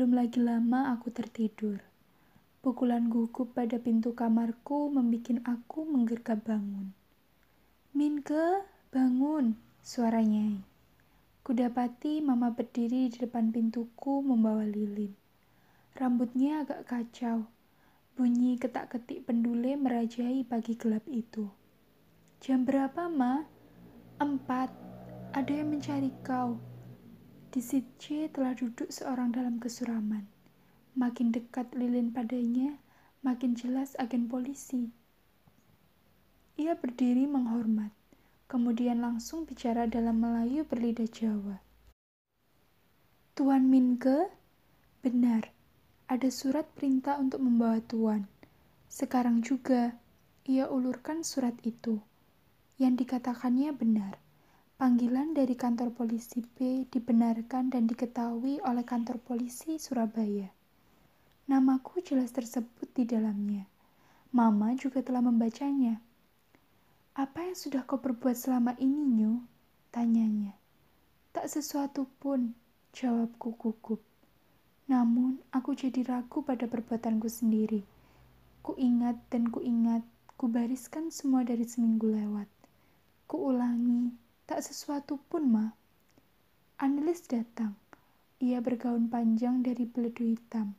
Belum lagi lama aku tertidur. Pukulan gugup pada pintu kamarku membuat aku menggergap bangun. Minke, bangun, suaranya. Kudapati mama berdiri di depan pintuku membawa lilin. Rambutnya agak kacau. Bunyi ketak-ketik pendule merajai pagi gelap itu. Jam berapa, Ma? Empat. Ada yang mencari kau. Di C telah duduk seorang dalam kesuraman. Makin dekat lilin padanya, makin jelas agen polisi. Ia berdiri menghormat, kemudian langsung bicara dalam Melayu berlidah Jawa. Tuan Minke? Benar, ada surat perintah untuk membawa Tuan. Sekarang juga, ia ulurkan surat itu. Yang dikatakannya benar. Panggilan dari kantor polisi B dibenarkan dan diketahui oleh kantor polisi Surabaya. Namaku jelas tersebut di dalamnya. Mama juga telah membacanya. Apa yang sudah kau perbuat selama ini, Nyu? Tanyanya. Tak sesuatu pun, jawabku gugup. Namun, aku jadi ragu pada perbuatanku sendiri. Ku ingat dan ku ingat, ku bariskan semua dari seminggu lewat. Ku ulangi, Tak sesuatu pun, Ma. Anelis datang. Ia bergaun panjang dari beledu hitam.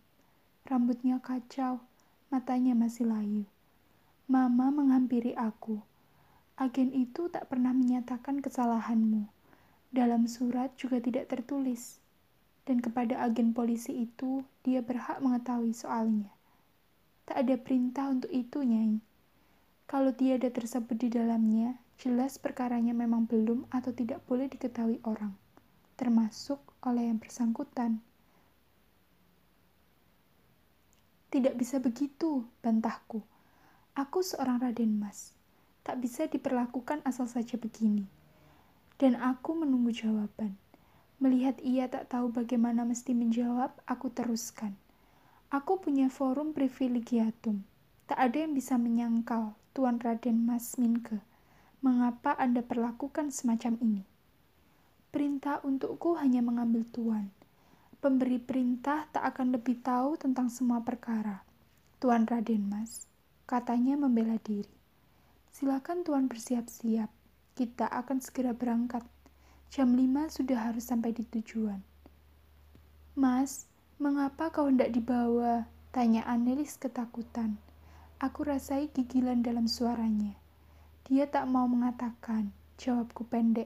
Rambutnya kacau, matanya masih layu. Mama menghampiri aku. Agen itu tak pernah menyatakan kesalahanmu. Dalam surat juga tidak tertulis. Dan kepada agen polisi itu, dia berhak mengetahui soalnya. Tak ada perintah untuk itu, Nyai. Kalau tiada tersebut di dalamnya, jelas perkaranya memang belum atau tidak boleh diketahui orang, termasuk oleh yang bersangkutan. Tidak bisa begitu, bantahku. Aku seorang Raden Mas. Tak bisa diperlakukan asal saja begini. Dan aku menunggu jawaban. Melihat ia tak tahu bagaimana mesti menjawab, aku teruskan. Aku punya forum privilegiatum. Tak ada yang bisa menyangkal Tuan Raden Mas Minke mengapa Anda perlakukan semacam ini? Perintah untukku hanya mengambil tuan. Pemberi perintah tak akan lebih tahu tentang semua perkara. Tuan Raden Mas, katanya membela diri. Silakan Tuan bersiap-siap. Kita akan segera berangkat. Jam lima sudah harus sampai di tujuan. Mas, mengapa kau hendak dibawa? Tanya Anelis ketakutan. Aku rasai gigilan dalam suaranya. Dia tak mau mengatakan, jawabku pendek.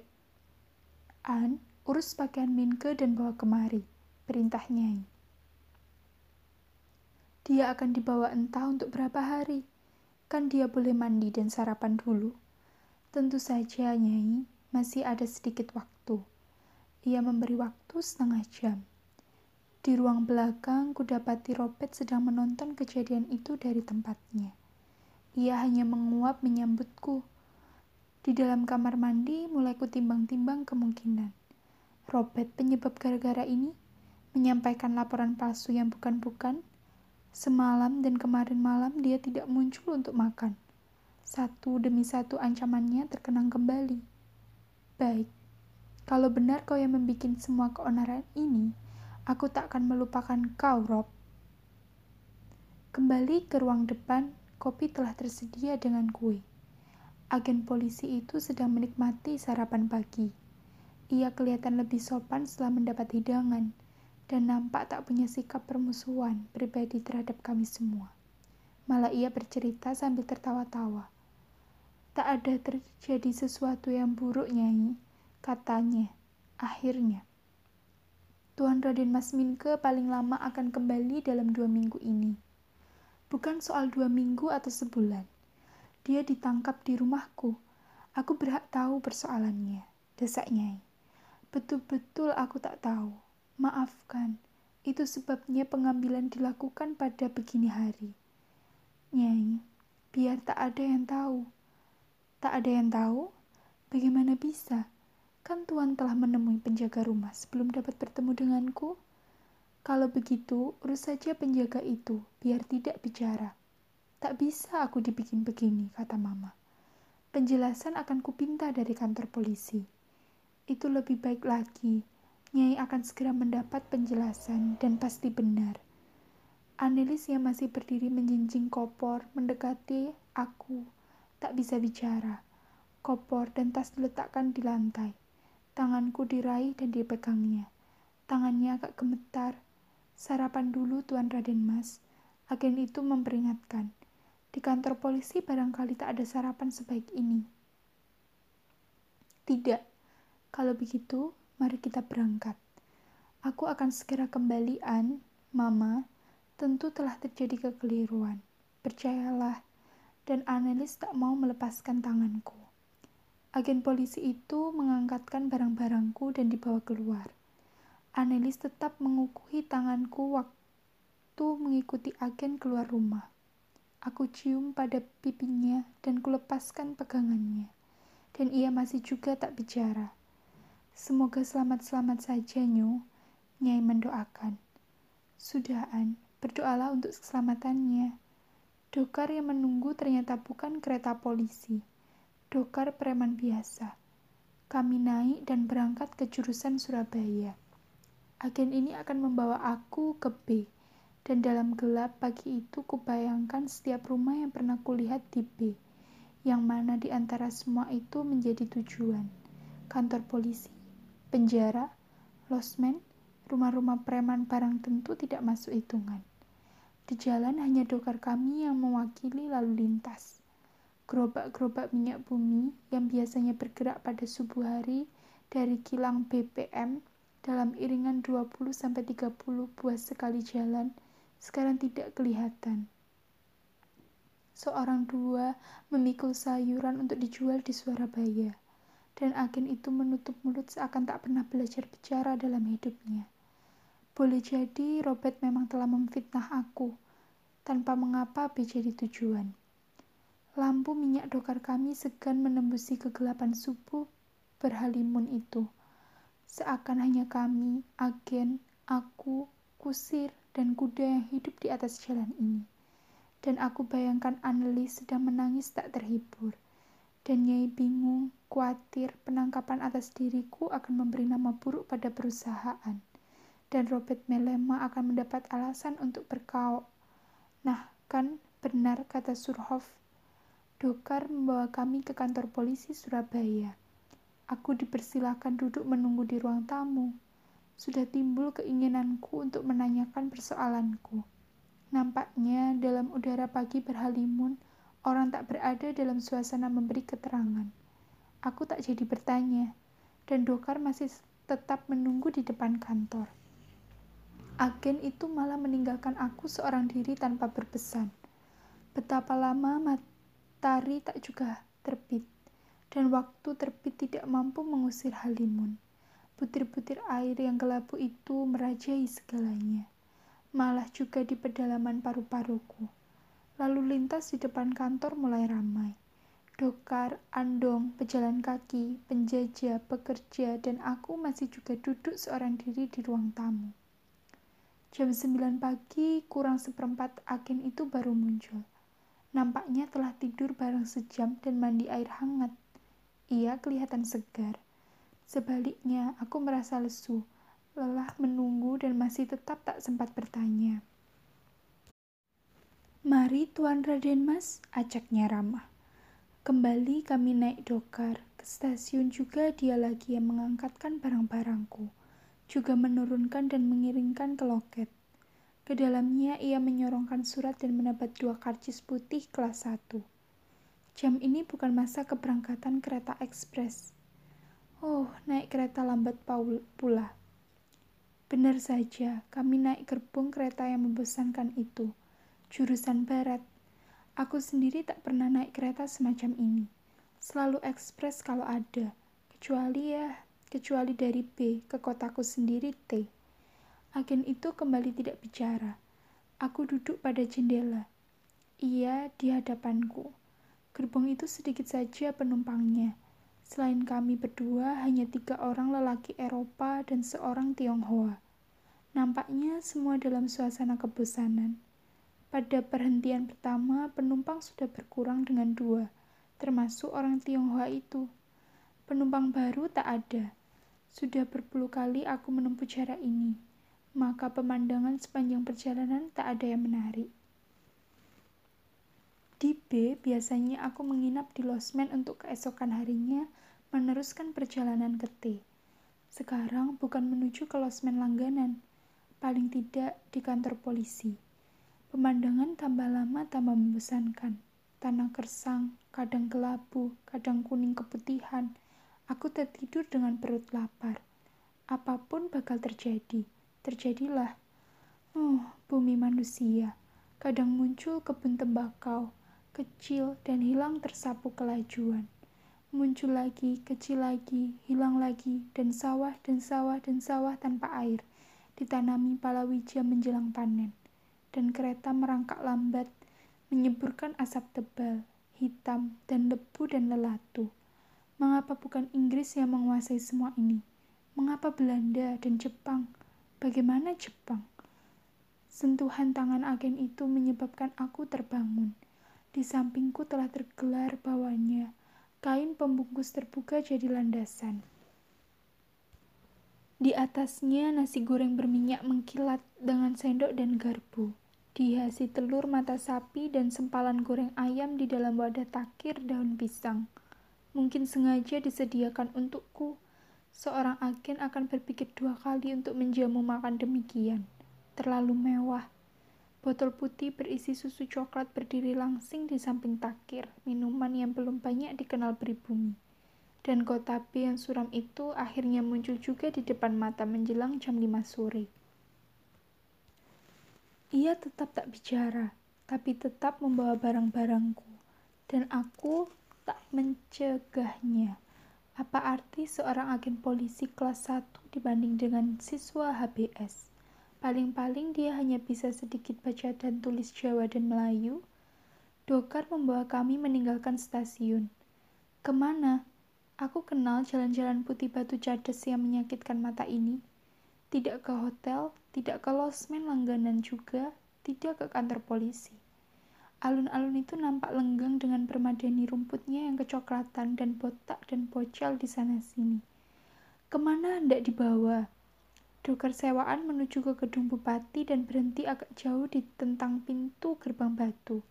An, urus pakaian Minke dan bawa kemari, perintah Nyai. Dia akan dibawa entah untuk berapa hari. Kan dia boleh mandi dan sarapan dulu. Tentu saja, Nyai, masih ada sedikit waktu. Ia memberi waktu setengah jam. Di ruang belakang, kudapati Robert sedang menonton kejadian itu dari tempatnya. Ia hanya menguap menyambutku di dalam kamar mandi mulai kutimbang-timbang kemungkinan. Robert penyebab gara-gara ini menyampaikan laporan palsu yang bukan-bukan. Semalam dan kemarin malam dia tidak muncul untuk makan. Satu demi satu ancamannya terkenang kembali. Baik, kalau benar kau yang membuat semua keonaran ini, aku tak akan melupakan kau, Rob. Kembali ke ruang depan, kopi telah tersedia dengan kue. Agen polisi itu sedang menikmati sarapan pagi. Ia kelihatan lebih sopan setelah mendapat hidangan dan nampak tak punya sikap permusuhan pribadi terhadap kami semua. Malah ia bercerita sambil tertawa-tawa. Tak ada terjadi sesuatu yang buruk, Nyai, katanya. Akhirnya, Tuan Raden Mas Minke paling lama akan kembali dalam dua minggu ini. Bukan soal dua minggu atau sebulan, dia ditangkap di rumahku. Aku berhak tahu persoalannya, desak Nyai. Betul-betul aku tak tahu. Maafkan, itu sebabnya pengambilan dilakukan pada begini hari. Nyai, biar tak ada yang tahu. Tak ada yang tahu? Bagaimana bisa? Kan Tuan telah menemui penjaga rumah sebelum dapat bertemu denganku. Kalau begitu, urus saja penjaga itu, biar tidak bicara. Tak bisa aku dibikin begini, kata mama. Penjelasan akan kupinta dari kantor polisi. Itu lebih baik lagi. Nyai akan segera mendapat penjelasan dan pasti benar. Anelis yang masih berdiri menjinjing kopor mendekati aku, tak bisa bicara. Kopor dan tas diletakkan di lantai. Tanganku diraih dan dipegangnya. Tangannya agak gemetar. Sarapan dulu, Tuan Raden Mas. Agen itu memperingatkan. Di kantor polisi barangkali tak ada sarapan sebaik ini. Tidak. Kalau begitu, mari kita berangkat. Aku akan segera kembali, An, Mama. Tentu telah terjadi kekeliruan. Percayalah. Dan Annelies tak mau melepaskan tanganku. Agen polisi itu mengangkatkan barang-barangku dan dibawa keluar. Annelies tetap mengukuhi tanganku waktu mengikuti agen keluar rumah. Aku cium pada pipinya dan kulepaskan pegangannya. Dan ia masih juga tak bicara. Semoga selamat-selamat saja, Nyu. Nyai mendoakan. Sudahan, berdoalah untuk keselamatannya. Dokar yang menunggu ternyata bukan kereta polisi. Dokar preman biasa. Kami naik dan berangkat ke jurusan Surabaya. Agen ini akan membawa aku ke B dan dalam gelap pagi itu kubayangkan setiap rumah yang pernah kulihat di B, yang mana di antara semua itu menjadi tujuan. Kantor polisi, penjara, losmen, rumah-rumah preman barang tentu tidak masuk hitungan. Di jalan hanya dokar kami yang mewakili lalu lintas. Gerobak-gerobak minyak bumi yang biasanya bergerak pada subuh hari dari kilang BPM dalam iringan 20-30 buah sekali jalan sekarang tidak kelihatan. Seorang dua memikul sayuran untuk dijual di Surabaya, dan agen itu menutup mulut seakan tak pernah belajar bicara dalam hidupnya. Boleh jadi Robert memang telah memfitnah aku, tanpa mengapa B jadi tujuan. Lampu minyak dokar kami segan menembusi kegelapan subuh berhalimun itu. Seakan hanya kami, agen, aku, kusir, dan kuda yang hidup di atas jalan ini. Dan aku bayangkan Annelies sedang menangis tak terhibur. Dan Nyai bingung, khawatir penangkapan atas diriku akan memberi nama buruk pada perusahaan. Dan Robert Melema akan mendapat alasan untuk berkau. Nah, kan benar kata Surhoff. Dokar membawa kami ke kantor polisi Surabaya. Aku dipersilahkan duduk menunggu di ruang tamu sudah timbul keinginanku untuk menanyakan persoalanku. Nampaknya dalam udara pagi berhalimun, orang tak berada dalam suasana memberi keterangan. Aku tak jadi bertanya, dan Dokar masih tetap menunggu di depan kantor. Agen itu malah meninggalkan aku seorang diri tanpa berpesan. Betapa lama matahari tak juga terbit, dan waktu terbit tidak mampu mengusir halimun. Butir-butir air yang kelabu itu merajai segalanya, malah juga di pedalaman paru-paruku. Lalu lintas di depan kantor mulai ramai. Dokar, andong, pejalan kaki, penjajah, pekerja, dan aku masih juga duduk seorang diri di ruang tamu. Jam 9 pagi, kurang seperempat agen itu baru muncul. Nampaknya telah tidur bareng sejam dan mandi air hangat. Ia kelihatan segar. Sebaliknya, aku merasa lesu, lelah menunggu dan masih tetap tak sempat bertanya. Mari Tuan Raden Mas, ajaknya ramah. Kembali kami naik dokar, ke stasiun juga dia lagi yang mengangkatkan barang-barangku, juga menurunkan dan mengiringkan ke loket. Ke dalamnya ia menyorongkan surat dan menabat dua karcis putih kelas 1. Jam ini bukan masa keberangkatan kereta ekspres. Oh, naik kereta lambat pula. Benar saja, kami naik gerbong kereta yang membosankan itu. Jurusan barat. Aku sendiri tak pernah naik kereta semacam ini. Selalu ekspres kalau ada. Kecuali ya, kecuali dari B ke kotaku sendiri T. Agen itu kembali tidak bicara. Aku duduk pada jendela. Ia di hadapanku. Gerbong itu sedikit saja penumpangnya Selain kami berdua, hanya tiga orang lelaki Eropa dan seorang Tionghoa. Nampaknya semua dalam suasana kebosanan. Pada perhentian pertama, penumpang sudah berkurang dengan dua, termasuk orang Tionghoa itu. Penumpang baru tak ada. Sudah berpuluh kali aku menempuh cara ini, maka pemandangan sepanjang perjalanan tak ada yang menarik. Di B, biasanya aku menginap di losmen untuk keesokan harinya meneruskan perjalanan ke T. Sekarang bukan menuju ke losmen langganan, paling tidak di kantor polisi. Pemandangan tambah lama tambah membosankan. Tanah kersang, kadang kelabu, kadang kuning keputihan, Aku tertidur dengan perut lapar. Apa pun bakal terjadi, terjadilah. Oh, bumi manusia. Kadang muncul kebun tembakau, kecil dan hilang tersapu kelajuan. Muncul lagi, kecil lagi, hilang lagi, dan sawah dan sawah dan sawah tanpa air, ditanami palawija menjelang panen. Dan kereta merangkak lambat, menyeburkan asap tebal, hitam, dan lebu dan lelatu. Mengapa bukan Inggris yang menguasai semua ini? Mengapa Belanda dan Jepang? Bagaimana Jepang? Sentuhan tangan agen itu menyebabkan aku terbangun. Di sampingku telah tergelar bawahnya. Kain pembungkus terbuka jadi landasan. Di atasnya nasi goreng berminyak mengkilat dengan sendok dan garpu. Dihiasi telur mata sapi dan sempalan goreng ayam di dalam wadah takir daun pisang mungkin sengaja disediakan untukku. Seorang agen akan berpikir dua kali untuk menjamu makan demikian. Terlalu mewah. Botol putih berisi susu coklat berdiri langsing di samping takir, minuman yang belum banyak dikenal pribumi. Dan kota yang suram itu akhirnya muncul juga di depan mata menjelang jam 5 sore. Ia tetap tak bicara, tapi tetap membawa barang-barangku. Dan aku tak mencegahnya. Apa arti seorang agen polisi kelas 1 dibanding dengan siswa HBS? Paling-paling dia hanya bisa sedikit baca dan tulis Jawa dan Melayu. Dokar membawa kami meninggalkan stasiun. Ke mana? Aku kenal jalan-jalan putih batu cadas yang menyakitkan mata ini. Tidak ke hotel, tidak ke losmen langganan juga, tidak ke kantor polisi. Alun-alun itu nampak lenggang dengan permadani rumputnya yang kecoklatan dan botak dan bocel di sana-sini. Ke mana hendak dibawa? Dokter sewaan menuju ke gedung bupati dan berhenti agak jauh di tentang pintu gerbang batu.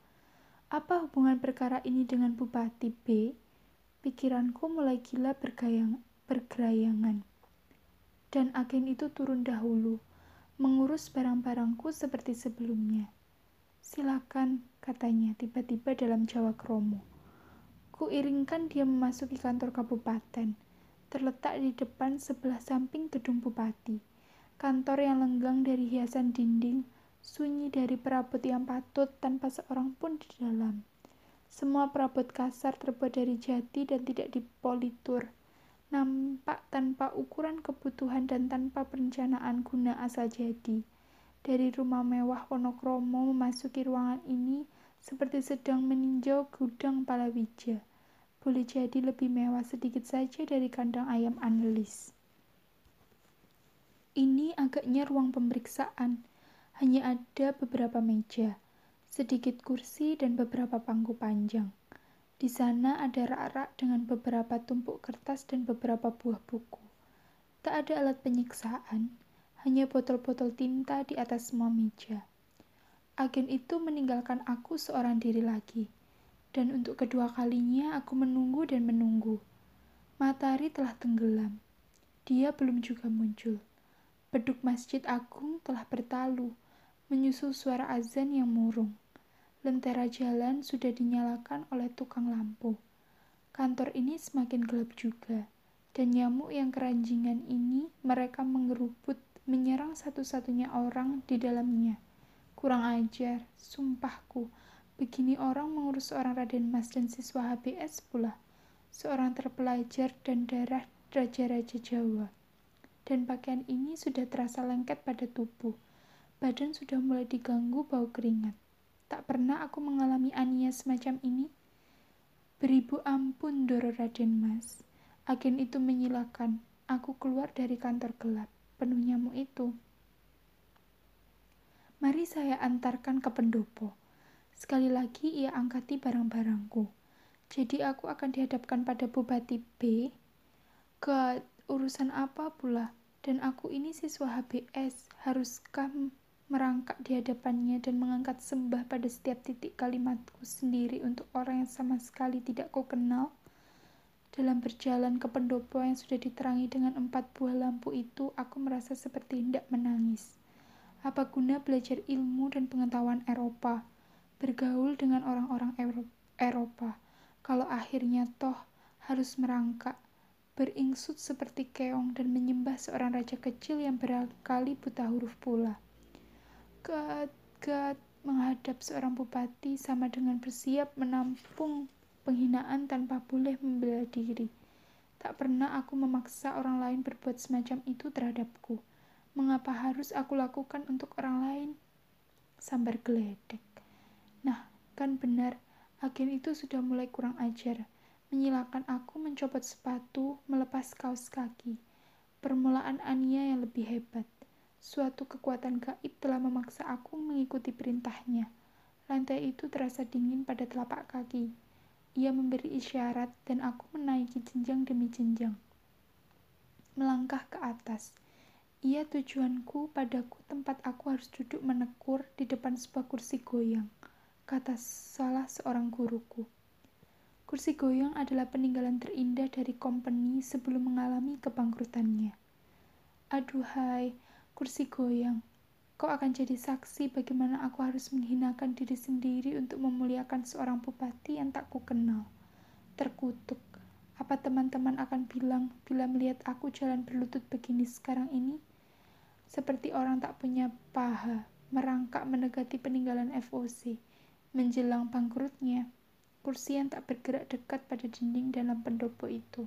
Apa hubungan perkara ini dengan bupati B? Pikiranku mulai gila bergayang, bergerayangan. Dan agen itu turun dahulu, mengurus barang-barangku seperti sebelumnya. Silakan, katanya tiba-tiba dalam Jawa Kromo. Kuiringkan dia memasuki kantor kabupaten, terletak di depan sebelah samping gedung bupati. Kantor yang lenggang dari hiasan dinding, sunyi dari perabot yang patut tanpa seorang pun di dalam. Semua perabot kasar terbuat dari jati dan tidak dipolitur. Nampak tanpa ukuran kebutuhan dan tanpa perencanaan guna asal jadi dari rumah mewah Wonokromo memasuki ruangan ini seperti sedang meninjau gudang palawija. Boleh jadi lebih mewah sedikit saja dari kandang ayam analis. Ini agaknya ruang pemeriksaan. Hanya ada beberapa meja, sedikit kursi, dan beberapa pangku panjang. Di sana ada rak-rak dengan beberapa tumpuk kertas dan beberapa buah buku. Tak ada alat penyiksaan, hanya botol-botol tinta di atas semua meja. Agen itu meninggalkan aku seorang diri lagi, dan untuk kedua kalinya aku menunggu dan menunggu. Matahari telah tenggelam. Dia belum juga muncul. Beduk masjid agung telah bertalu, menyusul suara azan yang murung. Lentera jalan sudah dinyalakan oleh tukang lampu. Kantor ini semakin gelap juga, dan nyamuk yang keranjingan ini mereka mengerubut menyerang satu-satunya orang di dalamnya. Kurang ajar, sumpahku. Begini orang mengurus seorang Raden Mas dan siswa HBS pula. Seorang terpelajar dan darah raja-raja Jawa. Dan pakaian ini sudah terasa lengket pada tubuh. Badan sudah mulai diganggu bau keringat. Tak pernah aku mengalami ania semacam ini. Beribu ampun, Doro Raden Mas. Agen itu menyilakan. Aku keluar dari kantor gelap penuh nyamuk itu. Mari saya antarkan ke pendopo. Sekali lagi ia angkati barang-barangku. Jadi aku akan dihadapkan pada Bupati B. God, urusan apa pula? Dan aku ini siswa HBS, haruskah merangkak di hadapannya dan mengangkat sembah pada setiap titik kalimatku sendiri untuk orang yang sama sekali tidak ku kenal? Dalam berjalan ke pendopo yang sudah diterangi dengan empat buah lampu itu, aku merasa seperti hendak menangis. Apa guna belajar ilmu dan pengetahuan Eropa, bergaul dengan orang-orang Eropa, kalau akhirnya toh harus merangkak, beringsut seperti keong dan menyembah seorang raja kecil yang berkali buta huruf pula. Gat-gat menghadap seorang bupati sama dengan bersiap menampung penghinaan tanpa boleh membela diri. Tak pernah aku memaksa orang lain berbuat semacam itu terhadapku. Mengapa harus aku lakukan untuk orang lain? Sambar geledek. Nah, kan benar, agen itu sudah mulai kurang ajar menyilakan aku mencopot sepatu, melepas kaos kaki. Permulaan Ania yang lebih hebat. Suatu kekuatan gaib telah memaksa aku mengikuti perintahnya. Lantai itu terasa dingin pada telapak kaki. Ia memberi isyarat dan aku menaiki jenjang demi jenjang. Melangkah ke atas. Ia tujuanku padaku tempat aku harus duduk menekur di depan sebuah kursi goyang, kata salah seorang guruku. Kursi goyang adalah peninggalan terindah dari company sebelum mengalami kebangkrutannya. Aduhai, kursi goyang. Kau akan jadi saksi bagaimana aku harus menghinakan diri sendiri untuk memuliakan seorang bupati yang tak kukenal. Terkutuk. Apa teman-teman akan bilang bila melihat aku jalan berlutut begini sekarang ini? Seperti orang tak punya paha, merangkak mendekati peninggalan FOC, menjelang bangkrutnya kursi yang tak bergerak dekat pada dinding dalam pendopo itu.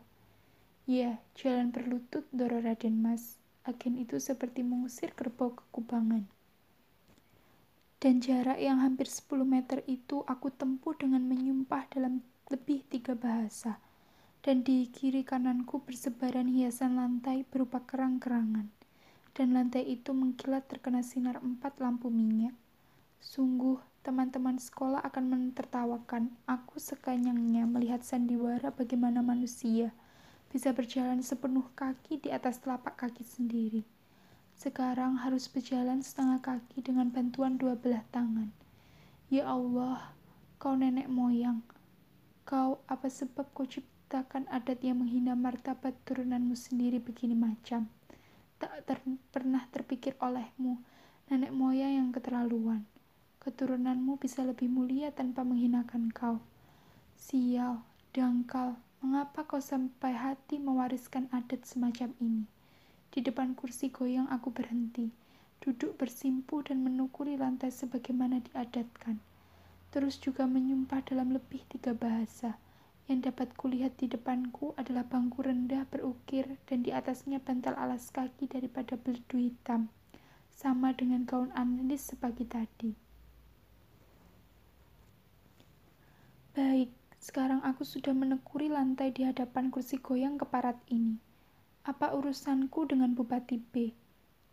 Ya, jalan berlutut Doro Raden Mas. Agen itu seperti mengusir kerbau kekubangan. Dan jarak yang hampir 10 meter itu aku tempuh dengan menyumpah dalam lebih tiga bahasa. Dan di kiri kananku bersebaran hiasan lantai berupa kerang-kerangan. Dan lantai itu mengkilat terkena sinar empat lampu minyak. Sungguh teman-teman sekolah akan menertawakan aku sekanyangnya melihat sandiwara bagaimana manusia bisa berjalan sepenuh kaki di atas telapak kaki sendiri. Sekarang harus berjalan setengah kaki dengan bantuan dua belah tangan. Ya Allah, kau nenek moyang. Kau apa sebab kau ciptakan adat yang menghina martabat turunanmu sendiri begini macam? Tak ter pernah terpikir olehmu, nenek moyang yang keterlaluan keturunanmu bisa lebih mulia tanpa menghinakan kau. Sial, dangkal, mengapa kau sampai hati mewariskan adat semacam ini? Di depan kursi goyang aku berhenti, duduk bersimpu dan menukuri lantai sebagaimana diadatkan. Terus juga menyumpah dalam lebih tiga bahasa. Yang dapat kulihat di depanku adalah bangku rendah berukir dan di atasnya bantal alas kaki daripada beldu hitam, sama dengan gaun analis sepagi tadi. Baik, sekarang aku sudah menekuri lantai di hadapan kursi goyang keparat ini. Apa urusanku dengan Bupati B?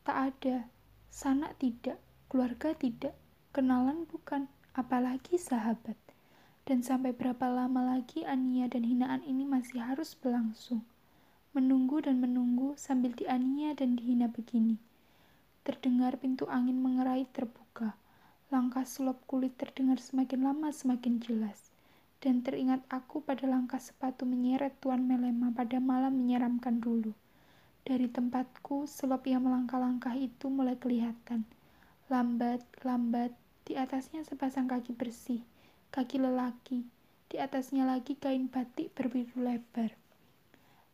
Tak ada. Sanak tidak, keluarga tidak, kenalan bukan, apalagi sahabat. Dan sampai berapa lama lagi Ania dan hinaan ini masih harus berlangsung. Menunggu dan menunggu sambil diania dan dihina begini. Terdengar pintu angin mengerai terbuka. Langkah selop kulit terdengar semakin lama semakin jelas dan teringat aku pada langkah sepatu menyeret Tuan Melema pada malam menyeramkan dulu. Dari tempatku, selop yang melangkah-langkah itu mulai kelihatan. Lambat, lambat, di atasnya sepasang kaki bersih, kaki lelaki, di atasnya lagi kain batik berbiru lebar.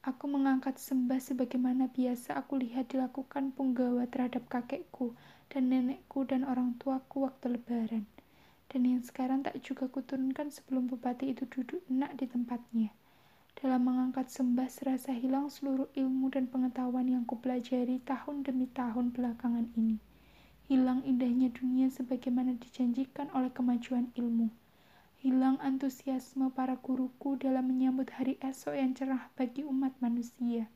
Aku mengangkat sembah sebagaimana biasa aku lihat dilakukan punggawa terhadap kakekku dan nenekku dan orang tuaku waktu lebaran dan yang sekarang tak juga kuturunkan sebelum bupati itu duduk enak di tempatnya. Dalam mengangkat sembah serasa hilang seluruh ilmu dan pengetahuan yang kupelajari tahun demi tahun belakangan ini. Hilang indahnya dunia sebagaimana dijanjikan oleh kemajuan ilmu. Hilang antusiasme para guruku dalam menyambut hari esok yang cerah bagi umat manusia.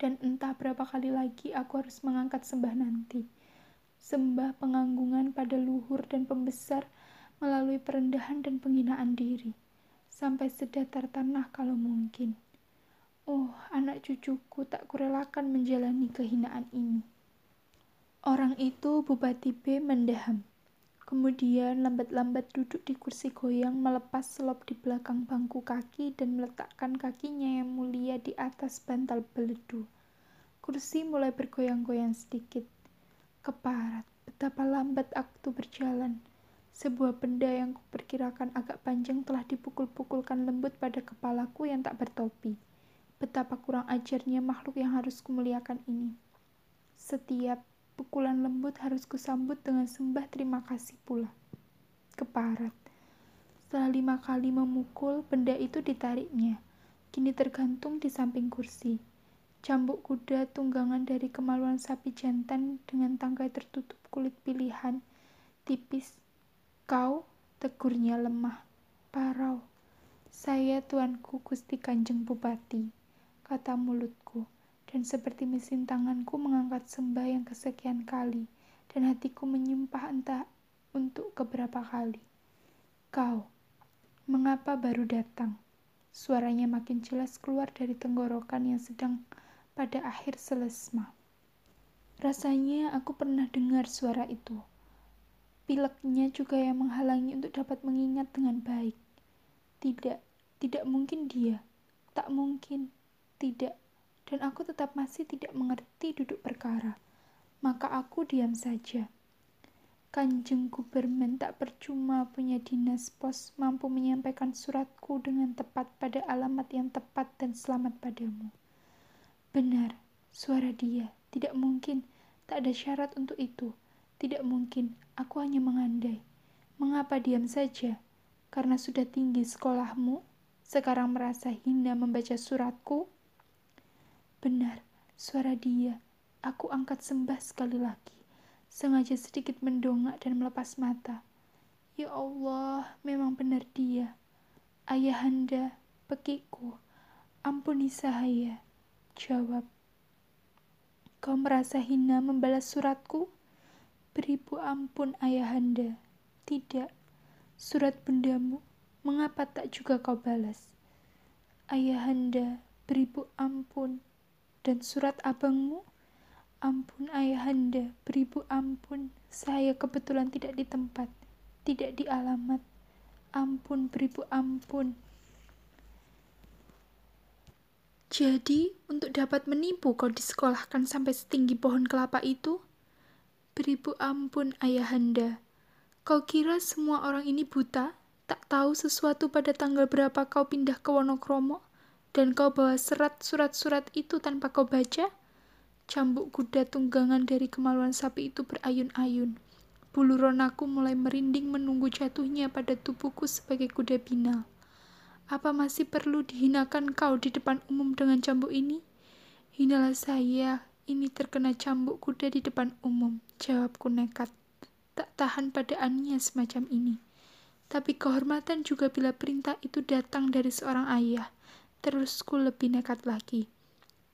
Dan entah berapa kali lagi aku harus mengangkat sembah nanti sembah penganggungan pada luhur dan pembesar melalui perendahan dan penghinaan diri, sampai sedatar tanah kalau mungkin. Oh, anak cucuku tak kurelakan menjalani kehinaan ini. Orang itu Bupati B mendaham. Kemudian lambat-lambat duduk di kursi goyang melepas selop di belakang bangku kaki dan meletakkan kakinya yang mulia di atas bantal beledu. Kursi mulai bergoyang-goyang sedikit. Keparat, betapa lambat aku berjalan. Sebuah benda yang kuperkirakan agak panjang telah dipukul-pukulkan lembut pada kepalaku yang tak bertopi. Betapa kurang ajarnya makhluk yang harus kumuliakan ini. Setiap pukulan lembut harus kusambut dengan sembah terima kasih pula. Keparat. Setelah lima kali memukul, benda itu ditariknya. Kini tergantung di samping kursi. Cambuk kuda tunggangan dari kemaluan sapi jantan dengan tangkai tertutup kulit pilihan, tipis. Kau, tegurnya lemah. Parau. Saya tuanku Gusti Kanjeng Bupati kata mulutku, dan seperti mesin tanganku mengangkat sembah yang kesekian kali, dan hatiku menyumpah entah untuk keberapa kali. Kau, mengapa baru datang? Suaranya makin jelas keluar dari tenggorokan yang sedang pada akhir selesma. Rasanya aku pernah dengar suara itu. Pileknya juga yang menghalangi untuk dapat mengingat dengan baik. Tidak, tidak mungkin dia. Tak mungkin tidak, dan aku tetap masih tidak mengerti duduk perkara. Maka aku diam saja. Kanjeng Gubermen tak percuma punya dinas pos mampu menyampaikan suratku dengan tepat pada alamat yang tepat dan selamat padamu. Benar, suara dia. Tidak mungkin, tak ada syarat untuk itu. Tidak mungkin, aku hanya mengandai. Mengapa diam saja? Karena sudah tinggi sekolahmu, sekarang merasa hina membaca suratku? Benar, suara dia. Aku angkat sembah sekali lagi. Sengaja sedikit mendongak dan melepas mata. Ya Allah, memang benar dia. Ayahanda, pekiku, ampuni saya. Jawab. Kau merasa hina membalas suratku? Beribu ampun ayahanda. Tidak. Surat bundamu, mengapa tak juga kau balas? Ayahanda, beribu ampun dan surat abangmu? Ampun ayahanda, beribu ampun, saya kebetulan tidak di tempat, tidak di alamat. Ampun, beribu ampun. Jadi, untuk dapat menipu kau disekolahkan sampai setinggi pohon kelapa itu? Beribu ampun, ayahanda. Kau kira semua orang ini buta? Tak tahu sesuatu pada tanggal berapa kau pindah ke Wonokromo? dan kau bawa serat surat-surat itu tanpa kau baca? Cambuk kuda tunggangan dari kemaluan sapi itu berayun-ayun. Bulu ronaku mulai merinding menunggu jatuhnya pada tubuhku sebagai kuda binal. Apa masih perlu dihinakan kau di depan umum dengan cambuk ini? Hinalah saya, ini terkena cambuk kuda di depan umum, jawabku nekat. Tak tahan pada ania semacam ini. Tapi kehormatan juga bila perintah itu datang dari seorang ayah terusku lebih nekat lagi.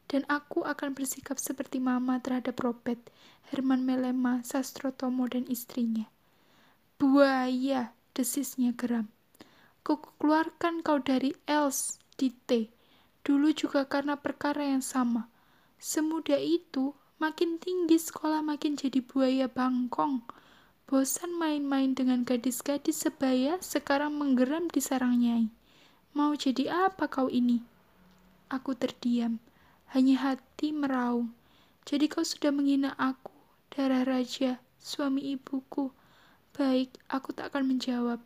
Dan aku akan bersikap seperti mama terhadap Robert, Herman Melema, Sastrotomo, dan istrinya. Buaya, desisnya geram. Kuku keluarkan kau dari Els di T. Dulu juga karena perkara yang sama. Semudah itu, makin tinggi sekolah makin jadi buaya bangkong. Bosan main-main dengan gadis-gadis sebaya, sekarang menggeram di sarang nyai. Mau jadi apa kau ini? Aku terdiam, hanya hati meraung. Jadi kau sudah menghina aku, darah raja, suami ibuku. Baik, aku tak akan menjawab.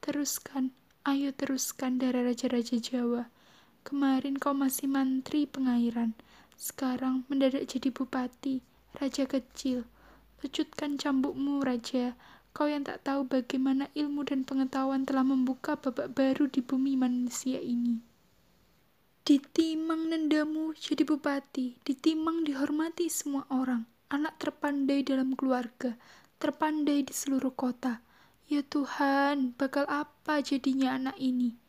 Teruskan, ayo teruskan darah raja-raja Jawa. Kemarin kau masih mantri pengairan, sekarang mendadak jadi bupati, raja kecil. Pecutkan cambukmu, raja, Kau yang tak tahu bagaimana ilmu dan pengetahuan telah membuka babak baru di bumi manusia ini. Ditimang nendamu jadi bupati, ditimang dihormati semua orang, anak terpandai dalam keluarga, terpandai di seluruh kota. Ya Tuhan, bakal apa jadinya anak ini?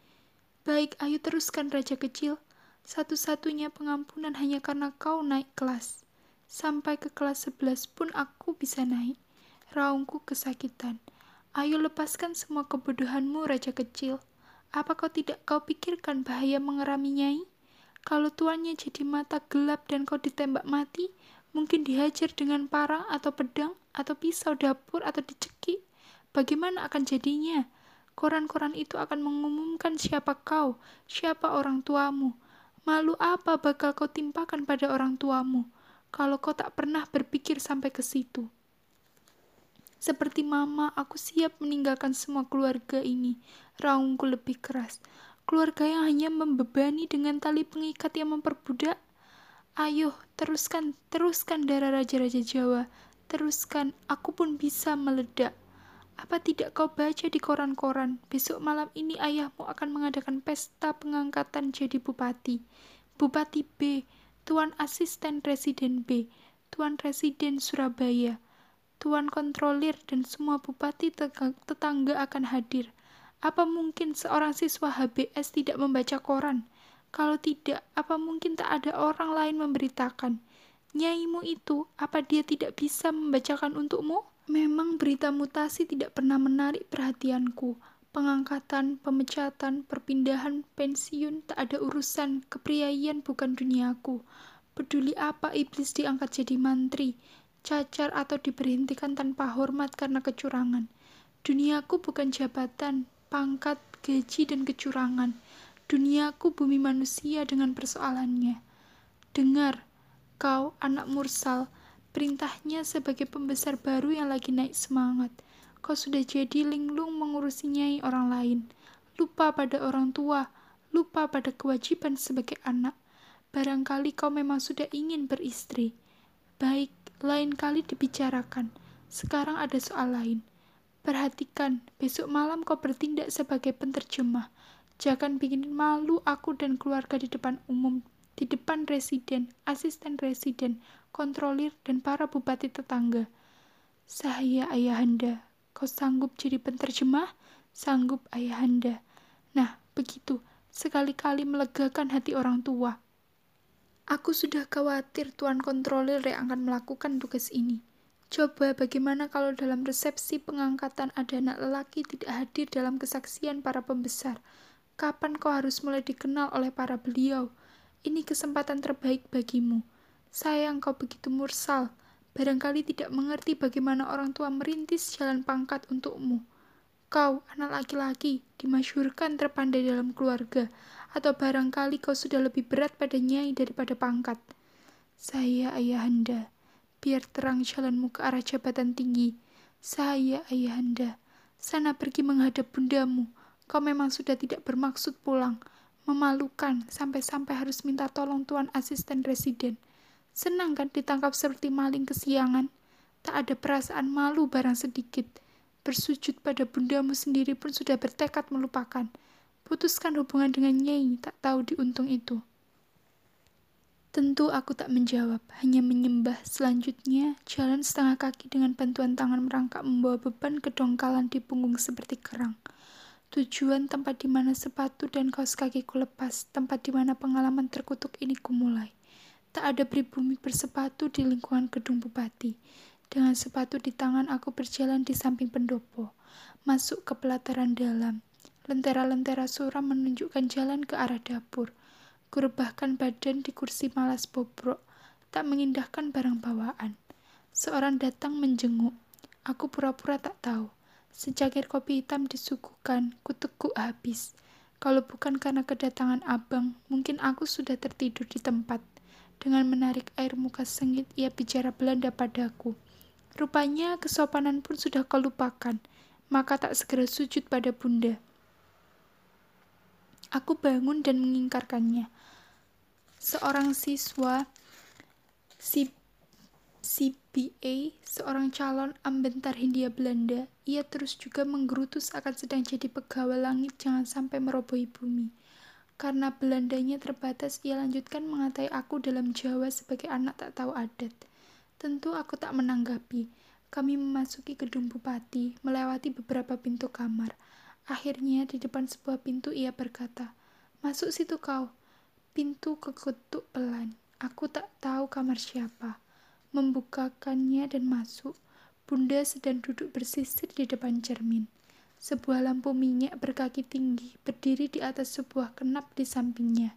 Baik, ayo teruskan Raja Kecil. Satu-satunya pengampunan hanya karena kau naik kelas. Sampai ke kelas 11 pun aku bisa naik raungku kesakitan. Ayo lepaskan semua kebodohanmu, raja kecil. Apa kau tidak kau pikirkan bahaya mengerami nyai? Kalau tuannya jadi mata gelap dan kau ditembak mati, mungkin dihajar dengan parang atau pedang, atau pisau dapur, atau dicekik. Bagaimana akan jadinya? Koran-koran itu akan mengumumkan siapa kau, siapa orang tuamu. Malu apa bakal kau timpakan pada orang tuamu, kalau kau tak pernah berpikir sampai ke situ. Seperti mama, aku siap meninggalkan semua keluarga ini. Raungku lebih keras. Keluarga yang hanya membebani dengan tali pengikat yang memperbudak. Ayo, teruskan, teruskan darah raja-raja Jawa. Teruskan, aku pun bisa meledak. Apa tidak kau baca di koran-koran, besok malam ini ayahmu akan mengadakan pesta pengangkatan jadi bupati. Bupati B, Tuan Asisten Presiden B, Tuan Presiden Surabaya, Tuan Kontrolir dan semua bupati tetangga akan hadir. Apa mungkin seorang siswa HBS tidak membaca koran? Kalau tidak, apa mungkin tak ada orang lain memberitakan? Nyaimu itu, apa dia tidak bisa membacakan untukmu? Memang berita mutasi tidak pernah menarik perhatianku. Pengangkatan, pemecatan, perpindahan, pensiun, tak ada urusan. Kepriaian bukan duniaku. Peduli apa iblis diangkat jadi mantri, cacar atau diberhentikan tanpa hormat karena kecurangan. Duniaku bukan jabatan, pangkat, gaji, dan kecurangan. Duniaku bumi manusia dengan persoalannya. Dengar, kau anak mursal, Perintahnya sebagai pembesar baru yang lagi naik semangat. Kau sudah jadi linglung mengurusi nyai orang lain. Lupa pada orang tua, lupa pada kewajiban sebagai anak. Barangkali kau memang sudah ingin beristri. Baik, lain kali dibicarakan. Sekarang ada soal lain. Perhatikan, besok malam kau bertindak sebagai penterjemah. Jangan bikin malu aku dan keluarga di depan umum di depan residen, asisten residen, kontrolir, dan para bupati tetangga. Saya ayahanda, kau sanggup jadi penterjemah? Sanggup ayahanda. Nah, begitu, sekali-kali melegakan hati orang tua. Aku sudah khawatir tuan kontrolir yang akan melakukan tugas ini. Coba bagaimana kalau dalam resepsi pengangkatan ada anak lelaki tidak hadir dalam kesaksian para pembesar? Kapan kau harus mulai dikenal oleh para beliau? Ini kesempatan terbaik bagimu. Sayang kau begitu mursal, barangkali tidak mengerti bagaimana orang tua merintis jalan pangkat untukmu. Kau, anak laki-laki, dimasyurkan terpandai dalam keluarga, atau barangkali kau sudah lebih berat pada nyai daripada pangkat. Saya ayahanda, biar terang jalanmu ke arah jabatan tinggi. Saya ayahanda, sana pergi menghadap bundamu. Kau memang sudah tidak bermaksud pulang. Memalukan sampai-sampai harus minta tolong tuan asisten residen. Senang kan ditangkap seperti maling kesiangan? Tak ada perasaan malu barang sedikit. Bersujud pada bundamu sendiri pun sudah bertekad melupakan. Putuskan hubungan dengan Nyai, tak tahu diuntung itu. Tentu aku tak menjawab, hanya menyembah. Selanjutnya, jalan setengah kaki dengan bantuan tangan merangkak membawa beban kedongkalan di punggung seperti kerang. Tujuan tempat di mana sepatu dan kaos kakiku lepas, tempat di mana pengalaman terkutuk ini kumulai. Tak ada pribumi bersepatu di lingkungan gedung bupati. Dengan sepatu di tangan aku berjalan di samping pendopo, masuk ke pelataran dalam. Lentera-lentera suram menunjukkan jalan ke arah dapur. Kurebahkan badan di kursi malas bobrok, tak mengindahkan barang bawaan. Seorang datang menjenguk. Aku pura-pura tak tahu. Secangkir kopi hitam disuguhkan, kutekuk habis. Kalau bukan karena kedatangan abang, mungkin aku sudah tertidur di tempat. Dengan menarik air muka sengit, ia bicara Belanda padaku. Rupanya kesopanan pun sudah kau lupakan, maka tak segera sujud pada bunda. Aku bangun dan mengingkarkannya. Seorang siswa, si CPA, seorang calon ambentar Hindia Belanda, ia terus juga menggerutu akan sedang jadi pegawai langit jangan sampai merobohi bumi. Karena Belandanya terbatas, ia lanjutkan mengatai aku dalam Jawa sebagai anak tak tahu adat. Tentu aku tak menanggapi. Kami memasuki gedung bupati, melewati beberapa pintu kamar. Akhirnya di depan sebuah pintu ia berkata, Masuk situ kau. Pintu keketuk pelan. Aku tak tahu kamar siapa membukakannya dan masuk. Bunda sedang duduk bersisir di depan cermin. Sebuah lampu minyak berkaki tinggi berdiri di atas sebuah kenap di sampingnya.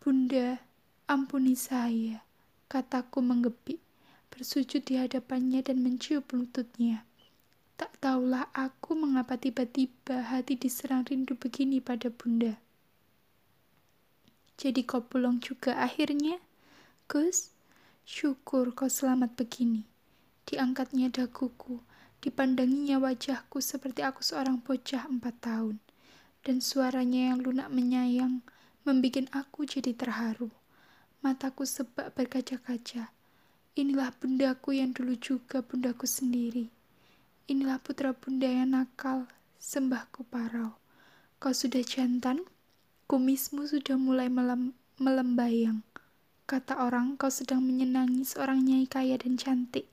Bunda, ampuni saya, kataku menggepik, bersujud di hadapannya dan mencium lututnya. Tak tahulah aku mengapa tiba-tiba hati diserang rindu begini pada bunda. Jadi kau pulang juga akhirnya? Gus, syukur kau selamat begini. Diangkatnya daguku, dipandanginya wajahku seperti aku seorang bocah empat tahun. Dan suaranya yang lunak menyayang, membuat aku jadi terharu. Mataku sebak berkaca-kaca. Inilah bundaku yang dulu juga bundaku sendiri. Inilah putra bunda yang nakal, sembahku parau. Kau sudah jantan, kumismu sudah mulai melem melembayang. Kata orang, kau sedang menyenangi seorang nyai kaya dan cantik.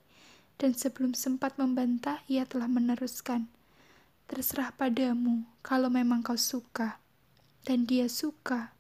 Dan sebelum sempat membantah, ia telah meneruskan. Terserah padamu, kalau memang kau suka. Dan dia suka,